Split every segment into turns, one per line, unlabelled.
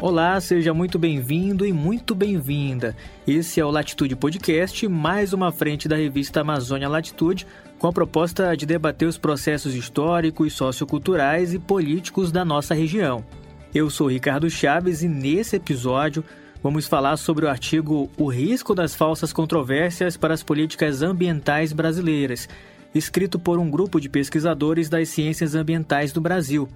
Olá, seja muito bem-vindo e muito bem-vinda. Esse é o Latitude Podcast, mais uma frente da revista Amazônia Latitude, com a proposta de debater os processos históricos, socioculturais e políticos da nossa região. Eu sou Ricardo Chaves e nesse episódio vamos falar sobre o artigo O Risco das Falsas Controvérsias para as Políticas Ambientais Brasileiras, escrito por um grupo de pesquisadores das ciências ambientais do Brasil.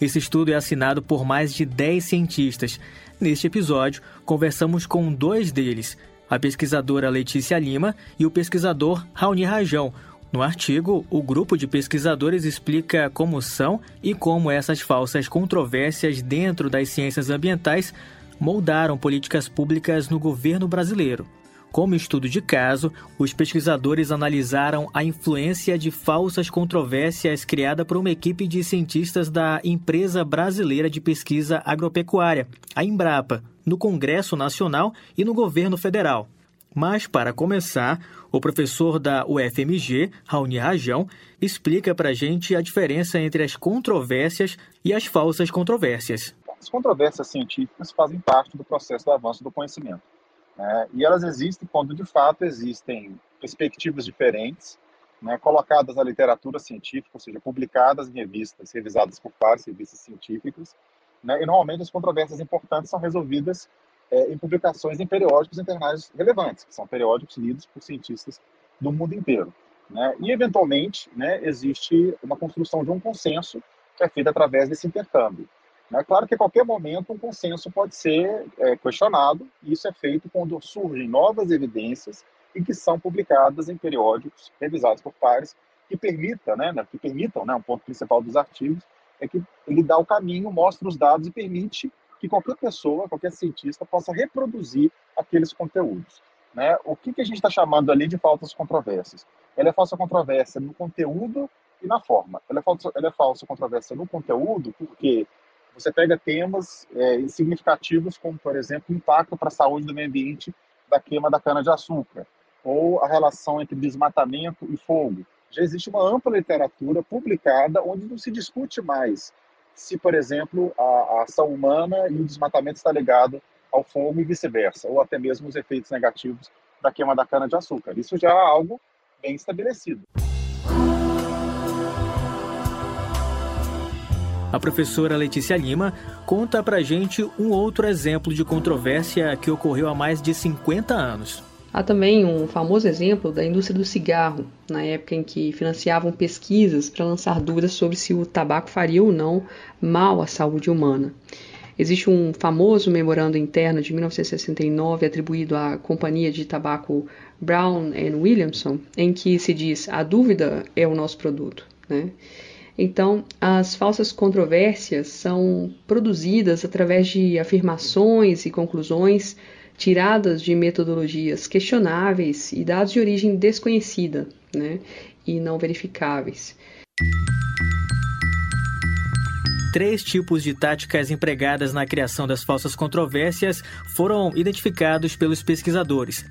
Esse estudo é assinado por mais de 10 cientistas. Neste episódio, conversamos com dois deles, a pesquisadora Letícia Lima e o pesquisador Raoni Rajão. No artigo, o grupo de pesquisadores explica como são e como essas falsas controvérsias dentro das ciências ambientais moldaram políticas públicas no governo brasileiro. Como estudo de caso, os pesquisadores analisaram a influência de falsas controvérsias criada por uma equipe de cientistas da Empresa Brasileira de Pesquisa Agropecuária, a Embrapa, no Congresso Nacional e no governo federal. Mas, para começar, o professor da UFMG, Raoni Rajão, explica para a gente a diferença entre as controvérsias e as falsas controvérsias.
As controvérsias científicas fazem parte do processo do avanço do conhecimento. Né? E elas existem quando, de fato, existem perspectivas diferentes, né, colocadas na literatura científica, ou seja, publicadas em revistas, revisadas por pares, revistas científicas, né, e normalmente as controvérsias importantes são resolvidas é, em publicações em periódicos internacionais relevantes, que são periódicos lidos por cientistas do mundo inteiro. Né, e, eventualmente, né, existe uma construção de um consenso que é feito através desse intercâmbio. É claro que a qualquer momento um consenso pode ser é, questionado, e isso é feito quando surgem novas evidências e que são publicadas em periódicos revisados por pares que permita, né, que permitam, né, um ponto principal dos artigos é que ele dá o caminho, mostra os dados e permite que qualquer pessoa, qualquer cientista possa reproduzir aqueles conteúdos. Né? O que, que a gente está chamando ali de falsas controvérsias? Ela é falsa controvérsia no conteúdo e na forma. Ela é falsa, ela é falsa controvérsia no conteúdo porque você pega temas é, significativos, como, por exemplo, o impacto para a saúde do meio ambiente da queima da cana-de-açúcar, ou a relação entre desmatamento e fogo. Já existe uma ampla literatura publicada onde não se discute mais se, por exemplo, a, a ação humana e o desmatamento está ligado ao fogo e vice-versa, ou até mesmo os efeitos negativos da queima da cana-de-açúcar. Isso já é algo bem estabelecido.
A professora Letícia Lima conta pra gente um outro exemplo de controvérsia que ocorreu há mais de 50 anos.
Há também um famoso exemplo da indústria do cigarro, na época em que financiavam pesquisas para lançar dúvidas sobre se o tabaco faria ou não mal à saúde humana. Existe um famoso memorando interno de 1969 atribuído à companhia de tabaco Brown Williamson, em que se diz: a dúvida é o nosso produto. Né? Então, as falsas controvérsias são produzidas através de afirmações e conclusões tiradas de metodologias questionáveis e dados de origem desconhecida né, e não verificáveis.
Três tipos de táticas empregadas na criação das falsas controvérsias foram identificados pelos pesquisadores: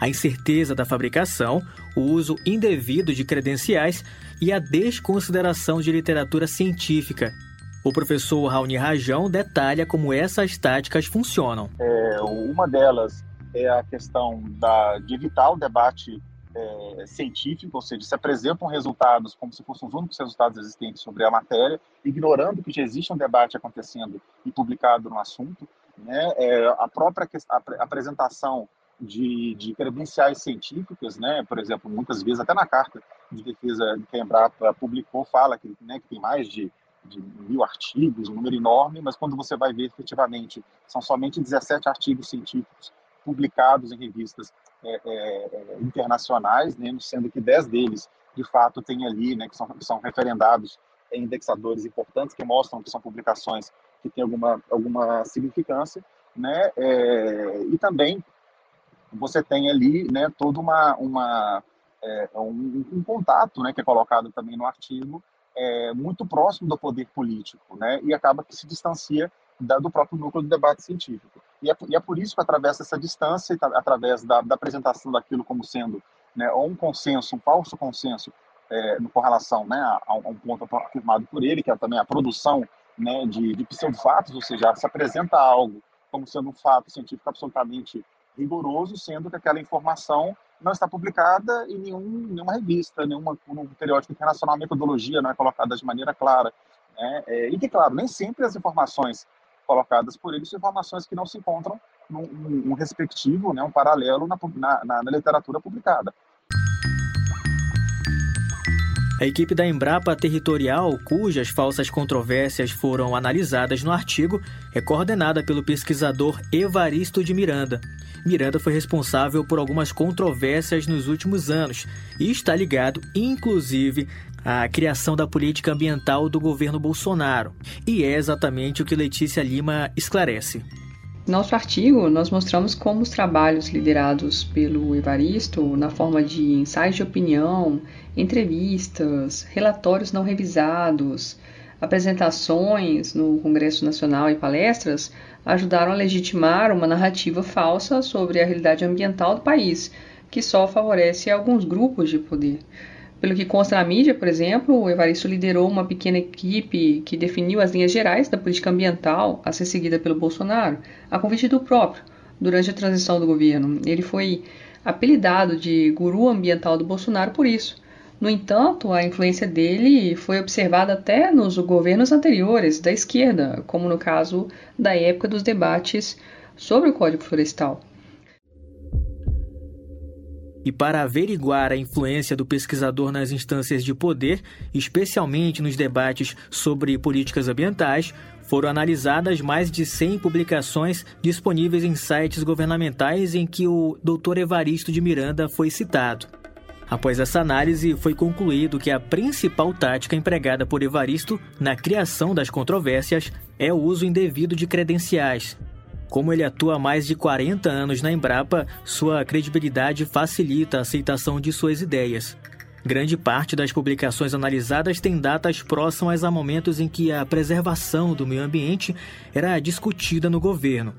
a incerteza da fabricação, o uso indevido de credenciais e a desconsideração de literatura científica. O professor Raoni Rajão detalha como essas táticas funcionam.
É, uma delas é a questão da, de evitar o debate é, científico, ou seja, se apresentam resultados como se fossem os únicos resultados existentes sobre a matéria, ignorando que já existe um debate acontecendo e publicado no assunto. Né? É, a própria a apresentação de, de credenciais científicas, né? Por exemplo, muitas vezes até na carta de defesa que a Embrapa publicou fala que, né, que tem mais de, de mil artigos, um número enorme, mas quando você vai ver efetivamente são somente 17 artigos científicos publicados em revistas é, é, internacionais, né, sendo que 10 deles de fato tem ali, né, que são, são referendados em indexadores importantes que mostram que são publicações que têm alguma alguma significância, né, é, e também você tem ali né, todo uma, uma, é, um, um, contato né, que é colocado também no artigo, é, muito próximo do poder político, né, e acaba que se distancia da, do próprio núcleo do debate científico. E é, e é, por isso que, através dessa distância, através da, da apresentação daquilo como sendo né, ou um consenso, um falso consenso, é, com relação né, a, a, um ponto afirmado por ele, que é também a produção né, de, de pseudo-fatos, ou seja, se apresenta algo como sendo um fato científico absolutamente rigoroso, sendo que aquela informação não está publicada em nenhum, nenhuma revista, nenhuma, nenhum periódico internacional, a metodologia não é colocada de maneira clara. Né? É, e que, claro, nem sempre as informações colocadas por eles são informações que não se encontram num, num respectivo, né, um paralelo na, na, na literatura publicada.
A equipe da Embrapa Territorial, cujas falsas controvérsias foram analisadas no artigo, é coordenada pelo pesquisador Evaristo de Miranda. Miranda foi responsável por algumas controvérsias nos últimos anos e está ligado, inclusive, à criação da política ambiental do governo Bolsonaro. E é exatamente o que Letícia Lima esclarece.
Nosso artigo, nós mostramos como os trabalhos liderados pelo Evaristo, na forma de ensaios de opinião, entrevistas, relatórios não revisados, apresentações no Congresso Nacional e palestras, ajudaram a legitimar uma narrativa falsa sobre a realidade ambiental do país, que só favorece alguns grupos de poder. Pelo que consta na mídia, por exemplo, o Evaristo liderou uma pequena equipe que definiu as linhas gerais da política ambiental a ser seguida pelo Bolsonaro, a convite do próprio, durante a transição do governo. Ele foi apelidado de guru ambiental do Bolsonaro por isso. No entanto, a influência dele foi observada até nos governos anteriores, da esquerda, como no caso da época dos debates sobre o Código Florestal.
E para averiguar a influência do pesquisador nas instâncias de poder, especialmente nos debates sobre políticas ambientais, foram analisadas mais de 100 publicações disponíveis em sites governamentais em que o Dr. Evaristo de Miranda foi citado. Após essa análise, foi concluído que a principal tática empregada por Evaristo na criação das controvérsias é o uso indevido de credenciais, como ele atua há mais de 40 anos na Embrapa, sua credibilidade facilita a aceitação de suas ideias. Grande parte das publicações analisadas tem datas próximas a momentos em que a preservação do meio ambiente era discutida no governo.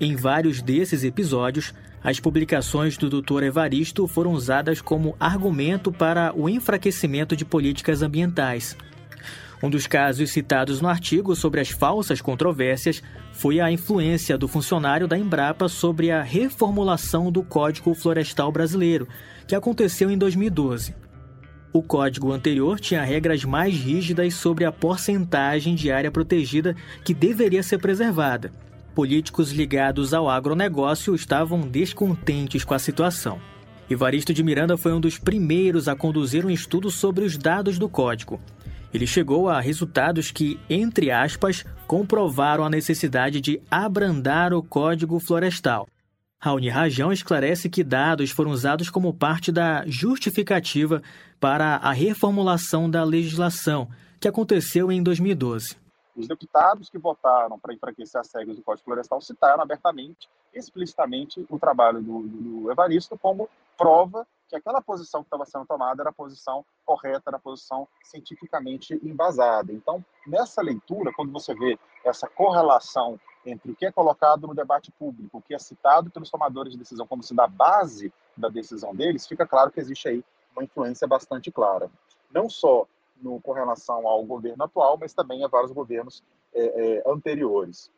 Em vários desses episódios, as publicações do Dr. Evaristo foram usadas como argumento para o enfraquecimento de políticas ambientais. Um dos casos citados no artigo sobre as falsas controvérsias foi a influência do funcionário da Embrapa sobre a reformulação do Código Florestal Brasileiro, que aconteceu em 2012. O código anterior tinha regras mais rígidas sobre a porcentagem de área protegida que deveria ser preservada. Políticos ligados ao agronegócio estavam descontentes com a situação. Evaristo de Miranda foi um dos primeiros a conduzir um estudo sobre os dados do código. Ele chegou a resultados que, entre aspas, comprovaram a necessidade de abrandar o Código Florestal. Raoni Rajão esclarece que dados foram usados como parte da justificativa para a reformulação da legislação, que aconteceu em 2012.
Os deputados que votaram para enfraquecer as regras do Código Florestal citaram abertamente, explicitamente, o trabalho do, do Evaristo como prova que aquela posição que estava sendo tomada era a posição correta, era a posição cientificamente embasada. Então, nessa leitura, quando você vê essa correlação entre o que é colocado no debate público, o que é citado pelos tomadores de decisão como sendo a base da decisão deles, fica claro que existe aí uma influência bastante clara. Não só no, com relação ao governo atual, mas também a vários governos é, é, anteriores.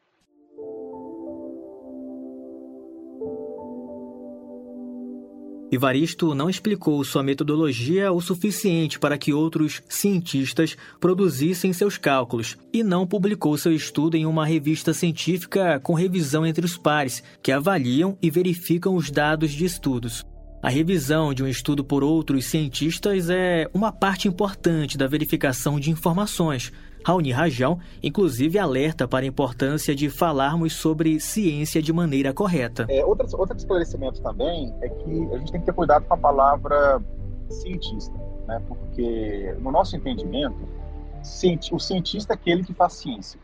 Evaristo não explicou sua metodologia o suficiente para que outros cientistas produzissem seus cálculos e não publicou seu estudo em uma revista científica com revisão entre os pares, que avaliam e verificam os dados de estudos. A revisão de um estudo por outros cientistas é uma parte importante da verificação de informações, Raoni Rajão, inclusive, alerta para a importância de falarmos sobre ciência de maneira correta.
É, outro, outro esclarecimento também é que a gente tem que ter cuidado com a palavra cientista, né? porque, no nosso entendimento, o cientista é aquele que faz ciência.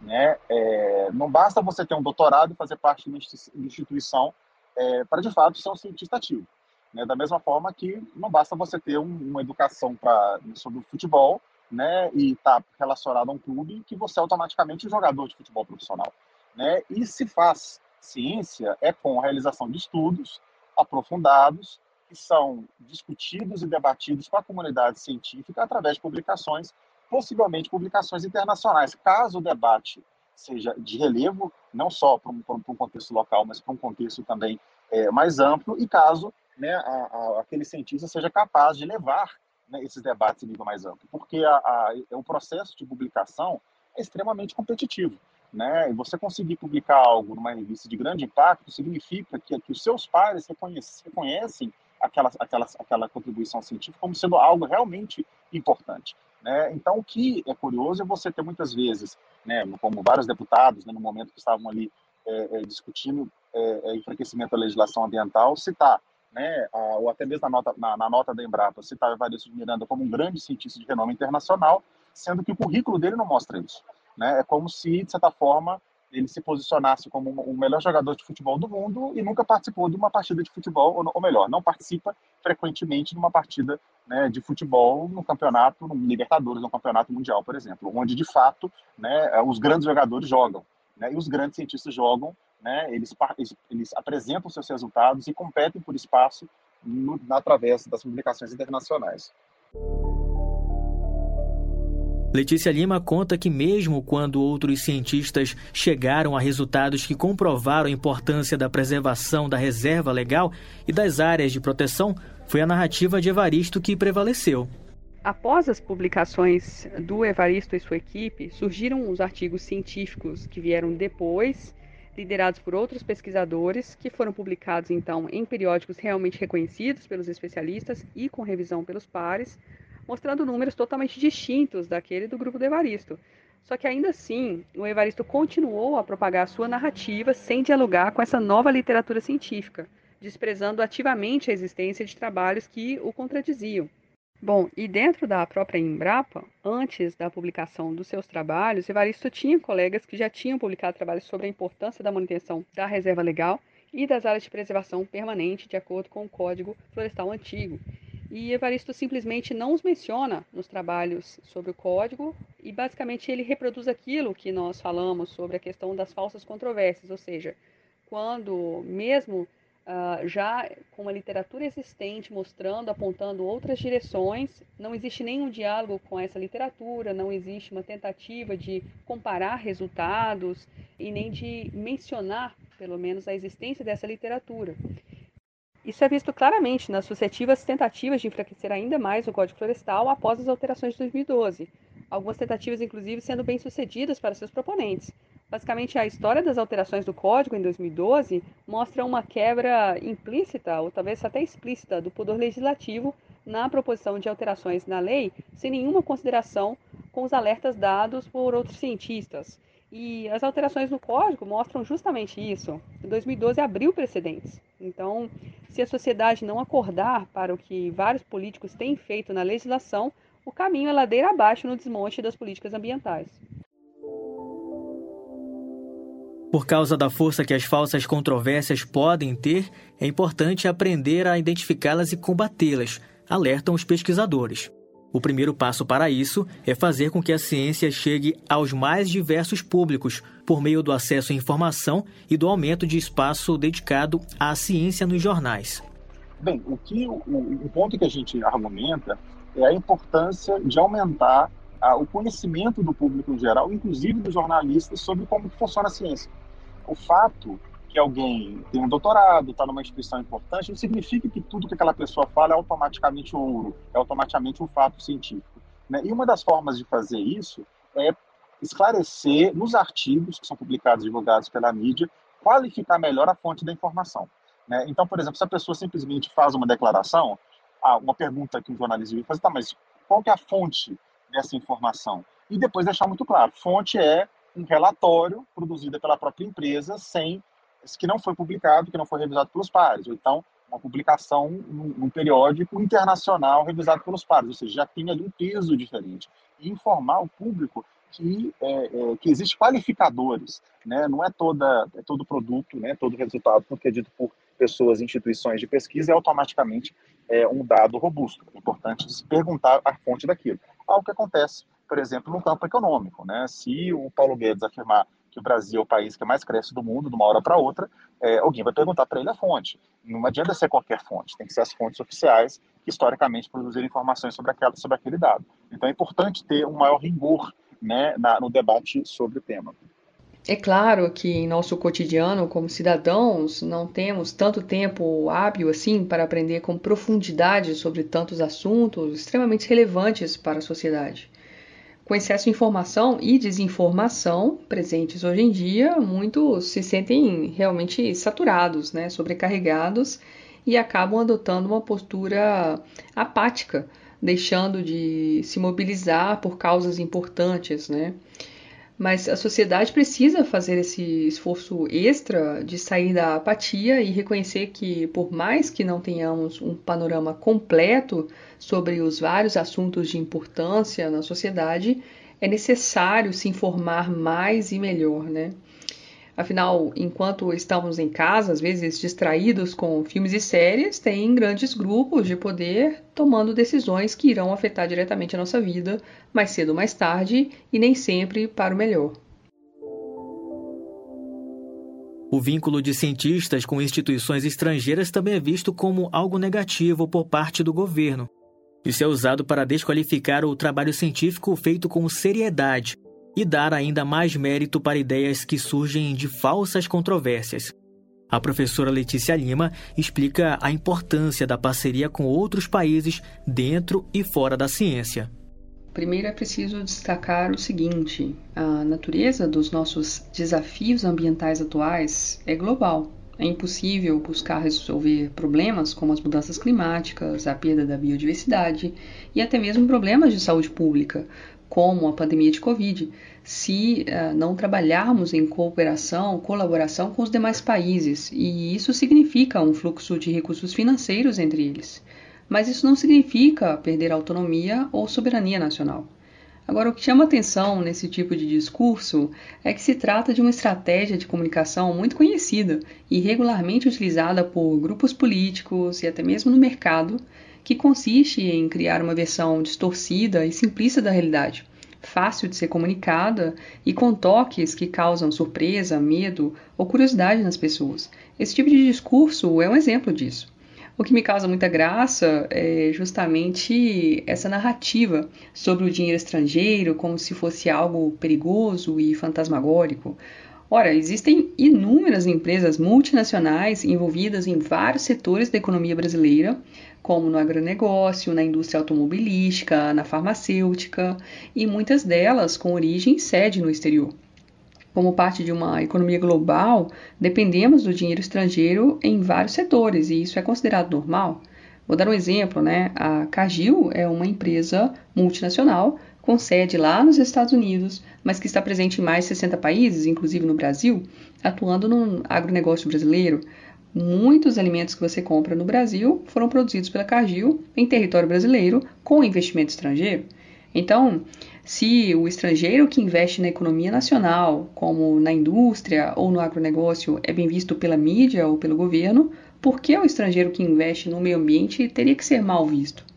Né? É, não basta você ter um doutorado e fazer parte de uma instituição é, para, de fato, ser um cientista ativo. Né? Da mesma forma que não basta você ter um, uma educação pra, sobre futebol né, e está relacionado a um clube, que você é automaticamente jogador de futebol profissional. Né? E se faz ciência é com a realização de estudos aprofundados, que são discutidos e debatidos com a comunidade científica através de publicações possivelmente publicações internacionais, caso o debate seja de relevo, não só para um, um, contexto local, mas para um contexto também é, mais amplo, e caso né, a, a, aquele cientista seja capaz de levar né, esses debates em nível mais amplo, porque a, a, o processo de publicação é extremamente competitivo. Né? E você conseguir publicar algo numa revista de grande impacto significa que, que os seus pares reconhecem, reconhecem aquela, aquela, aquela contribuição científica como sendo algo realmente importante. Né? Então, o que é curioso é você ter muitas vezes, né, como vários deputados, né, no momento que estavam ali é, é, discutindo é, é enfraquecimento da legislação ambiental, citar, né, a, ou até mesmo na nota, na, na nota da Embrapa, citar o Evaristo de Miranda como um grande cientista de renome internacional, sendo que o currículo dele não mostra isso. Né? É como se, de certa forma, ele se posicionasse como o melhor jogador de futebol do mundo e nunca participou de uma partida de futebol, ou melhor, não participa frequentemente de uma partida né, de futebol no campeonato, no Libertadores, no campeonato mundial, por exemplo, onde de fato né, os grandes jogadores jogam né, e os grandes cientistas jogam, né, eles, eles, apresentam seus resultados e competem por espaço no, através das publicações internacionais.
Letícia Lima conta que, mesmo quando outros cientistas chegaram a resultados que comprovaram a importância da preservação da reserva legal e das áreas de proteção, foi a narrativa de Evaristo que prevaleceu.
Após as publicações do Evaristo e sua equipe, surgiram os artigos científicos que vieram depois, liderados por outros pesquisadores, que foram publicados então em periódicos realmente reconhecidos pelos especialistas e com revisão pelos pares, mostrando números totalmente distintos daquele do grupo do Evaristo. Só que ainda assim, o Evaristo continuou a propagar sua narrativa sem dialogar com essa nova literatura científica, desprezando ativamente a existência de trabalhos que o contradiziam. Bom, e dentro da própria Embrapa, antes da publicação dos seus trabalhos, Evaristo tinha colegas que já tinham publicado trabalhos sobre a importância da manutenção da reserva legal e das áreas de preservação permanente, de acordo com o Código Florestal Antigo, e Evaristo simplesmente não os menciona nos trabalhos sobre o código e basicamente ele reproduz aquilo que nós falamos sobre a questão das falsas controvérsias, ou seja, quando mesmo uh, já com uma literatura existente mostrando, apontando outras direções, não existe nenhum diálogo com essa literatura, não existe uma tentativa de comparar resultados e nem de mencionar, pelo menos, a existência dessa literatura. Isso é visto claramente nas sucessivas tentativas de enfraquecer ainda mais o Código Florestal após as alterações de 2012, algumas tentativas, inclusive, sendo bem-sucedidas para seus proponentes. Basicamente, a história das alterações do Código em 2012 mostra uma quebra implícita, ou talvez até explícita, do poder legislativo na proposição de alterações na lei, sem nenhuma consideração com os alertas dados por outros cientistas. E as alterações no código mostram justamente isso. Em 2012 abriu precedentes. Então, se a sociedade não acordar para o que vários políticos têm feito na legislação, o caminho é ladeira abaixo no desmonte das políticas ambientais.
Por causa da força que as falsas controvérsias podem ter, é importante aprender a identificá-las e combatê-las, alertam os pesquisadores. O primeiro passo para isso é fazer com que a ciência chegue aos mais diversos públicos, por meio do acesso à informação e do aumento de espaço dedicado à ciência nos jornais.
Bem, o, que, o, o ponto que a gente argumenta é a importância de aumentar a, o conhecimento do público em geral, inclusive dos jornalistas, sobre como funciona a ciência. O fato que alguém tem um doutorado, está numa instituição importante, não significa que tudo que aquela pessoa fala é automaticamente ouro, é automaticamente um fato científico. Né? E uma das formas de fazer isso é esclarecer nos artigos que são publicados e divulgados pela mídia, qualificar melhor a fonte da informação. Né? Então, por exemplo, se a pessoa simplesmente faz uma declaração, ah, uma pergunta que um jornalista vai fazer, tá, mas qual que é a fonte dessa informação? E depois deixar muito claro, fonte é um relatório produzido pela própria empresa sem que não foi publicado, que não foi revisado pelos pares, ou então uma publicação num, num periódico internacional revisado pelos pares, ou seja, já tem ali um peso diferente. E informar o público que, é, é, que existe qualificadores, né? não é, toda, é todo produto, né? todo resultado que é dito por pessoas, instituições de pesquisa é automaticamente é, um dado robusto. É importante se perguntar a fonte daquilo. Algo que acontece, por exemplo, no campo econômico. Né? Se o Paulo Guedes afirmar que o Brasil é o país que mais cresce do mundo, de uma hora para outra, é, alguém vai perguntar para ele a fonte. Não adianta ser qualquer fonte, tem que ser as fontes oficiais, que historicamente produziram informações sobre, aquela, sobre aquele dado. Então é importante ter um maior rigor né, na, no debate sobre o tema.
É claro que em nosso cotidiano, como cidadãos, não temos tanto tempo hábil assim para aprender com profundidade sobre tantos assuntos extremamente relevantes para a sociedade. Com excesso de informação e desinformação presentes hoje em dia, muitos se sentem realmente saturados, né, sobrecarregados e acabam adotando uma postura apática, deixando de se mobilizar por causas importantes, né? Mas a sociedade precisa fazer esse esforço extra de sair da apatia e reconhecer que, por mais que não tenhamos um panorama completo sobre os vários assuntos de importância na sociedade, é necessário se informar mais e melhor, né? Afinal, enquanto estamos em casa, às vezes distraídos com filmes e séries, tem grandes grupos de poder tomando decisões que irão afetar diretamente a nossa vida, mais cedo ou mais tarde, e nem sempre para o melhor.
O vínculo de cientistas com instituições estrangeiras também é visto como algo negativo por parte do governo. Isso é usado para desqualificar o trabalho científico feito com seriedade e dar ainda mais mérito para ideias que surgem de falsas controvérsias. A professora Letícia Lima explica a importância da parceria com outros países dentro e fora da ciência.
Primeiro é preciso destacar o seguinte: a natureza dos nossos desafios ambientais atuais é global. É impossível buscar resolver problemas como as mudanças climáticas, a perda da biodiversidade e até mesmo problemas de saúde pública, como a pandemia de Covid, se uh, não trabalharmos em cooperação, colaboração com os demais países, e isso significa um fluxo de recursos financeiros entre eles. Mas isso não significa perder autonomia ou soberania nacional. Agora, o que chama atenção nesse tipo de discurso é que se trata de uma estratégia de comunicação muito conhecida e regularmente utilizada por grupos políticos e até mesmo no mercado que consiste em criar uma versão distorcida e simplista da realidade, fácil de ser comunicada e com toques que causam surpresa, medo ou curiosidade nas pessoas. Esse tipo de discurso é um exemplo disso. O que me causa muita graça é justamente essa narrativa sobre o dinheiro estrangeiro como se fosse algo perigoso e fantasmagórico. Ora, existem inúmeras empresas multinacionais envolvidas em vários setores da economia brasileira, como no agronegócio, na indústria automobilística, na farmacêutica, e muitas delas com origem e sede no exterior. Como parte de uma economia global, dependemos do dinheiro estrangeiro em vários setores e isso é considerado normal. Vou dar um exemplo, né? A Cargill é uma empresa multinacional com sede lá nos Estados Unidos, mas que está presente em mais de 60 países, inclusive no Brasil, atuando no agronegócio brasileiro. Muitos alimentos que você compra no Brasil foram produzidos pela Cargill em território brasileiro com investimento estrangeiro. Então, se o estrangeiro que investe na economia nacional, como na indústria ou no agronegócio, é bem visto pela mídia ou pelo governo, por que o estrangeiro que investe no meio ambiente teria que ser mal visto?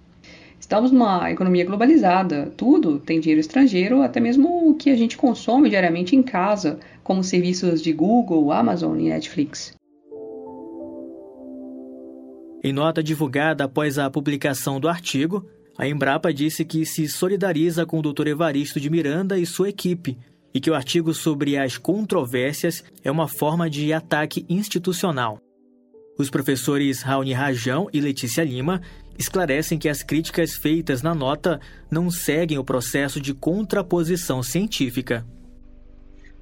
Estamos numa economia globalizada, tudo tem dinheiro estrangeiro, até mesmo o que a gente consome diariamente em casa, como serviços de Google, Amazon e Netflix.
Em nota divulgada após a publicação do artigo, a Embrapa disse que se solidariza com o Dr. Evaristo de Miranda e sua equipe e que o artigo sobre as controvérsias é uma forma de ataque institucional. Os professores Raoni Rajão e Letícia Lima esclarecem que as críticas feitas na nota não seguem o processo de contraposição científica.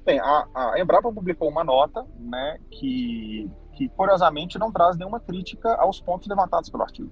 Bem, a, a Embrapa publicou uma nota né, que que, curiosamente, não traz nenhuma crítica aos pontos levantados pelo artigo.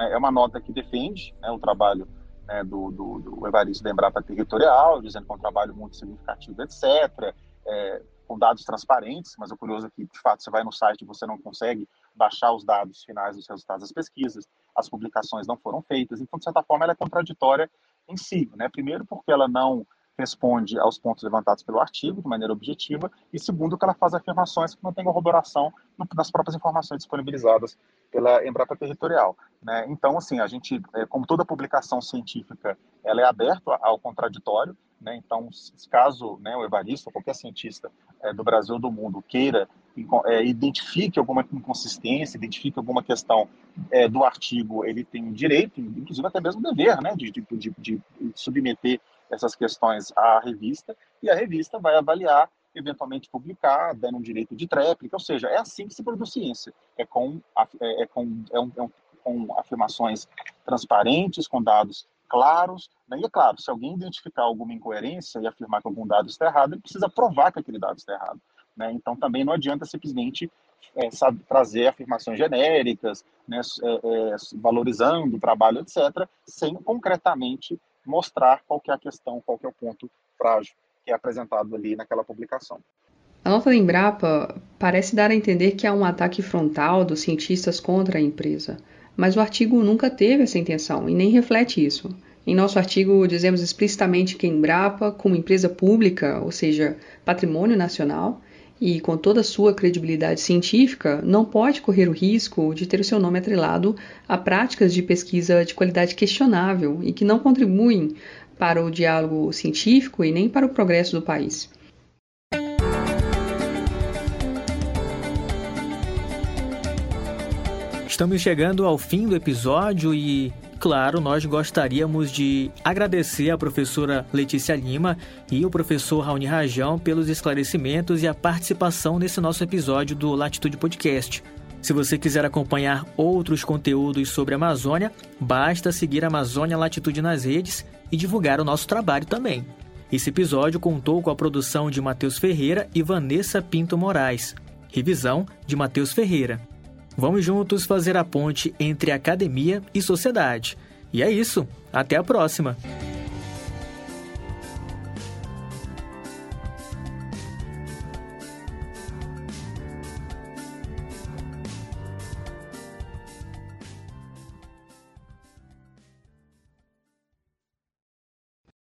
É, é uma nota que defende né, o trabalho né, do, do, do, Evaristo da Embrapa Territorial, dizendo que é um trabalho muito significativo, etc., é, com dados transparentes, mas o curioso é que, de fato, você vai no site e você não consegue baixar os dados finais dos resultados das pesquisas, as publicações não foram feitas, então, de certa forma, ela é contraditória em si. Né? Primeiro, porque ela não responde aos pontos levantados pelo artigo de maneira objetiva, e segundo, que ela faz afirmações que não têm corroboração nas próprias informações disponibilizadas pela Embrapa Territorial. Né? Então, assim, a gente, é, como toda publicação científica, ela é aberta ao contraditório, né? então, caso né, o Evaristo ou qualquer cientista é, do Brasil ou do mundo queira é, identifique alguma inconsistência, identifique alguma questão é, do artigo, ele tem direito, inclusive até mesmo dever, né, de, de, de, de submeter essas questões à revista, e a revista vai avaliar, eventualmente publicar, dando um direito de tréplica, ou seja, é assim que se produz ciência, é com, é, é com, é um, é um, com afirmações transparentes, com dados claros, né? e é claro, se alguém identificar alguma incoerência e afirmar que algum dado está errado, ele precisa provar que aquele dado está errado. Né? Então, também não adianta simplesmente é, trazer afirmações genéricas, né, é, é, valorizando o trabalho, etc., sem concretamente mostrar qual é a questão, qual é o ponto frágil que é apresentado ali naquela publicação.
A nota da Embrapa parece dar a entender que há um ataque frontal dos cientistas contra a empresa, mas o artigo nunca teve essa intenção e nem reflete isso. Em nosso artigo, dizemos explicitamente que a Embrapa, como empresa pública, ou seja, patrimônio nacional, e com toda a sua credibilidade científica, não pode correr o risco de ter o seu nome atrelado a práticas de pesquisa de qualidade questionável e que não contribuem para o diálogo científico e nem para o progresso do país.
Estamos chegando ao fim do episódio e claro, nós gostaríamos de agradecer à professora Letícia Lima e o professor Raoni Rajão pelos esclarecimentos e a participação nesse nosso episódio do Latitude Podcast. Se você quiser acompanhar outros conteúdos sobre a Amazônia, basta seguir a Amazônia Latitude nas redes e divulgar o nosso trabalho também. Esse episódio contou com a produção de Matheus Ferreira e Vanessa Pinto Moraes. Revisão de Matheus Ferreira. Vamos juntos fazer a ponte entre academia e sociedade. E é isso. Até a próxima!